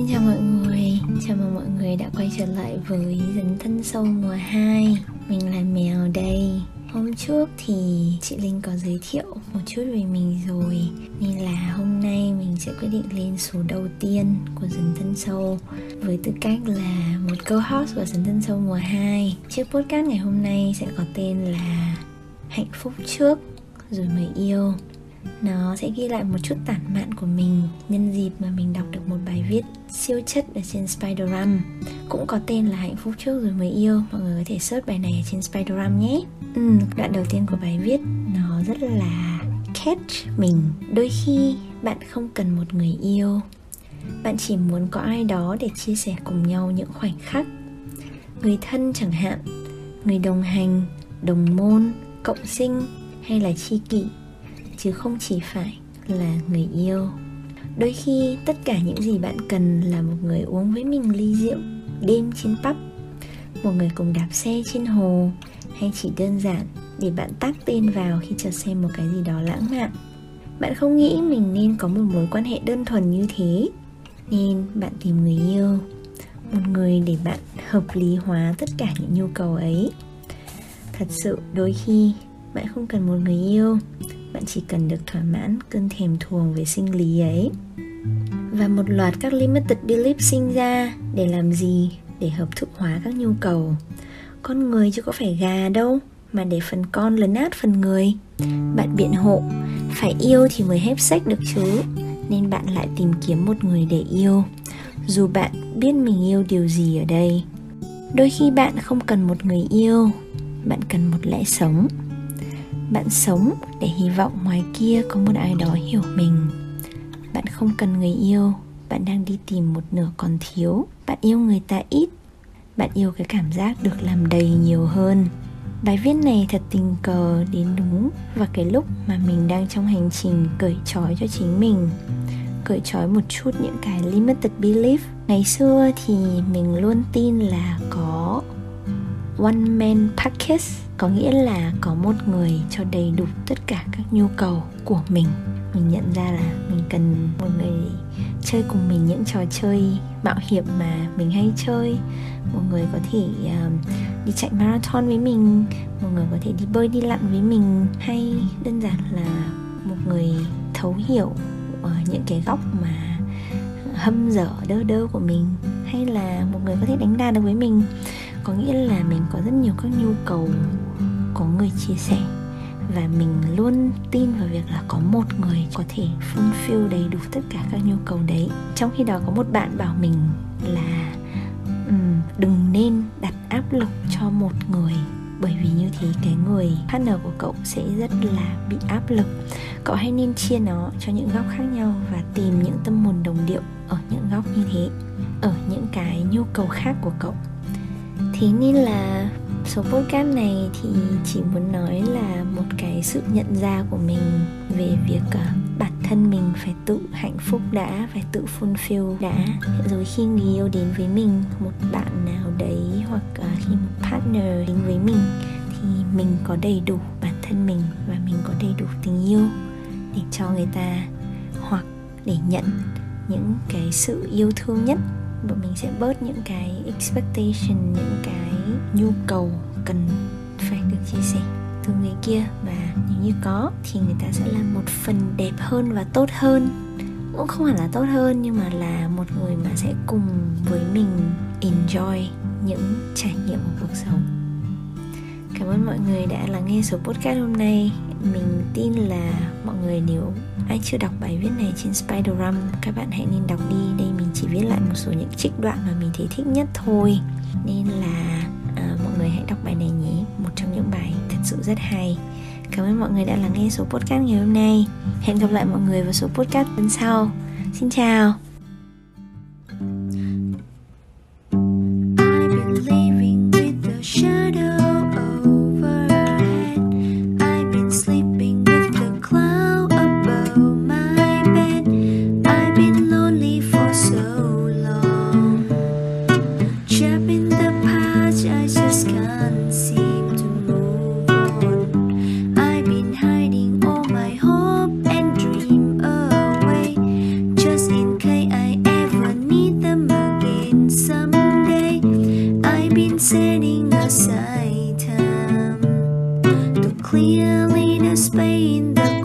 Xin chào mọi người, chào mừng mọi người đã quay trở lại với dấn thân sâu mùa 2 Mình là Mèo đây. Hôm trước thì chị Linh có giới thiệu một chút về mình rồi. Nên là hôm nay mình sẽ quyết định lên số đầu tiên của dấn thân sâu. Với tư cách là một co-host của dấn thân sâu mùa 2 Chiếc podcast ngày hôm nay sẽ có tên là Hạnh phúc trước rồi mới yêu nó sẽ ghi lại một chút tản mạn của mình nhân dịp mà mình đọc được một bài viết siêu chất ở trên Spiderram cũng có tên là hạnh phúc trước rồi mới yêu mọi người có thể search bài này ở trên Spiderram nhé. Ừ, đoạn đầu tiên của bài viết nó rất là catch mình. Đôi khi bạn không cần một người yêu. Bạn chỉ muốn có ai đó để chia sẻ cùng nhau những khoảnh khắc. Người thân chẳng hạn người đồng hành đồng môn cộng sinh hay là tri kỷ chứ không chỉ phải là người yêu. Đôi khi, tất cả những gì bạn cần là một người uống với mình ly rượu, đêm trên pub, một người cùng đạp xe trên hồ, hay chỉ đơn giản để bạn tác tên vào khi chờ xem một cái gì đó lãng mạn. Bạn không nghĩ mình nên có một mối quan hệ đơn thuần như thế, nên bạn tìm người yêu, một người để bạn hợp lý hóa tất cả những nhu cầu ấy. Thật sự, đôi khi, bạn không cần một người yêu bạn chỉ cần được thỏa mãn, cơn thèm thuồng về sinh lý ấy. Và một loạt các limited belief sinh ra để làm gì? Để hợp thức hóa các nhu cầu. Con người chứ có phải gà đâu, mà để phần con lấn át phần người. Bạn biện hộ, phải yêu thì mới hép sách được chứ. Nên bạn lại tìm kiếm một người để yêu. Dù bạn biết mình yêu điều gì ở đây. Đôi khi bạn không cần một người yêu, bạn cần một lẽ sống bạn sống để hy vọng ngoài kia có một ai đó hiểu mình. Bạn không cần người yêu, bạn đang đi tìm một nửa còn thiếu. Bạn yêu người ta ít, bạn yêu cái cảm giác được làm đầy nhiều hơn. Bài viết này thật tình cờ đến đúng và cái lúc mà mình đang trong hành trình cởi trói cho chính mình, cởi trói một chút những cái limited belief. Ngày xưa thì mình luôn tin là có one man package có nghĩa là có một người cho đầy đủ tất cả các nhu cầu của mình. Mình nhận ra là mình cần một người chơi cùng mình những trò chơi mạo hiểm mà mình hay chơi. Một người có thể uh, đi chạy marathon với mình một người có thể đi bơi đi lặn với mình hay đơn giản là một người thấu hiểu ở những cái góc mà hâm dở đơ đơ của mình hay là một người có thể đánh đàn được với mình có nghĩa là mình có rất nhiều các nhu cầu có người chia sẻ. Và mình luôn tin vào việc là có một người có thể fulfill đầy đủ tất cả các nhu cầu đấy. Trong khi đó có một bạn bảo mình là um, đừng nên đặt áp lực cho một người bởi vì như thế cái người partner của cậu sẽ rất là bị áp lực. Cậu hãy nên chia nó cho những góc khác nhau và tìm những tâm hồn đồng điệu ở những góc như thế ở những cái nhu cầu khác của cậu thế nên là số podcast này thì chỉ muốn nói là một cái sự nhận ra của mình về việc uh, bản thân mình phải tự hạnh phúc đã phải tự fulfill đã. Rồi khi người yêu đến với mình một bạn nào đấy hoặc uh, khi một partner đến với mình thì mình có đầy đủ bản thân mình và mình có đầy đủ tình yêu để cho người ta hoặc để nhận những cái sự yêu thương nhất bọn mình sẽ bớt những cái expectation, những cái nhu cầu cần phải được chia sẻ từ người kia. Và nếu như có thì người ta sẽ là một phần đẹp hơn và tốt hơn. Cũng không hẳn là tốt hơn, nhưng mà là một người mà sẽ cùng với mình enjoy những trải nghiệm của cuộc sống. Cảm ơn mọi người đã lắng nghe số podcast hôm nay mình tin là mọi người nếu ai chưa đọc bài viết này trên Spiderum các bạn hãy nên đọc đi. Đây mình chỉ viết lại một số những trích đoạn mà mình thấy thích nhất thôi. Nên là à, mọi người hãy đọc bài này nhé. Một trong những bài thật sự rất hay. Cảm ơn mọi người đã lắng nghe số podcast ngày hôm nay. Hẹn gặp lại mọi người vào số podcast lần sau. Xin chào! I clearly displayed the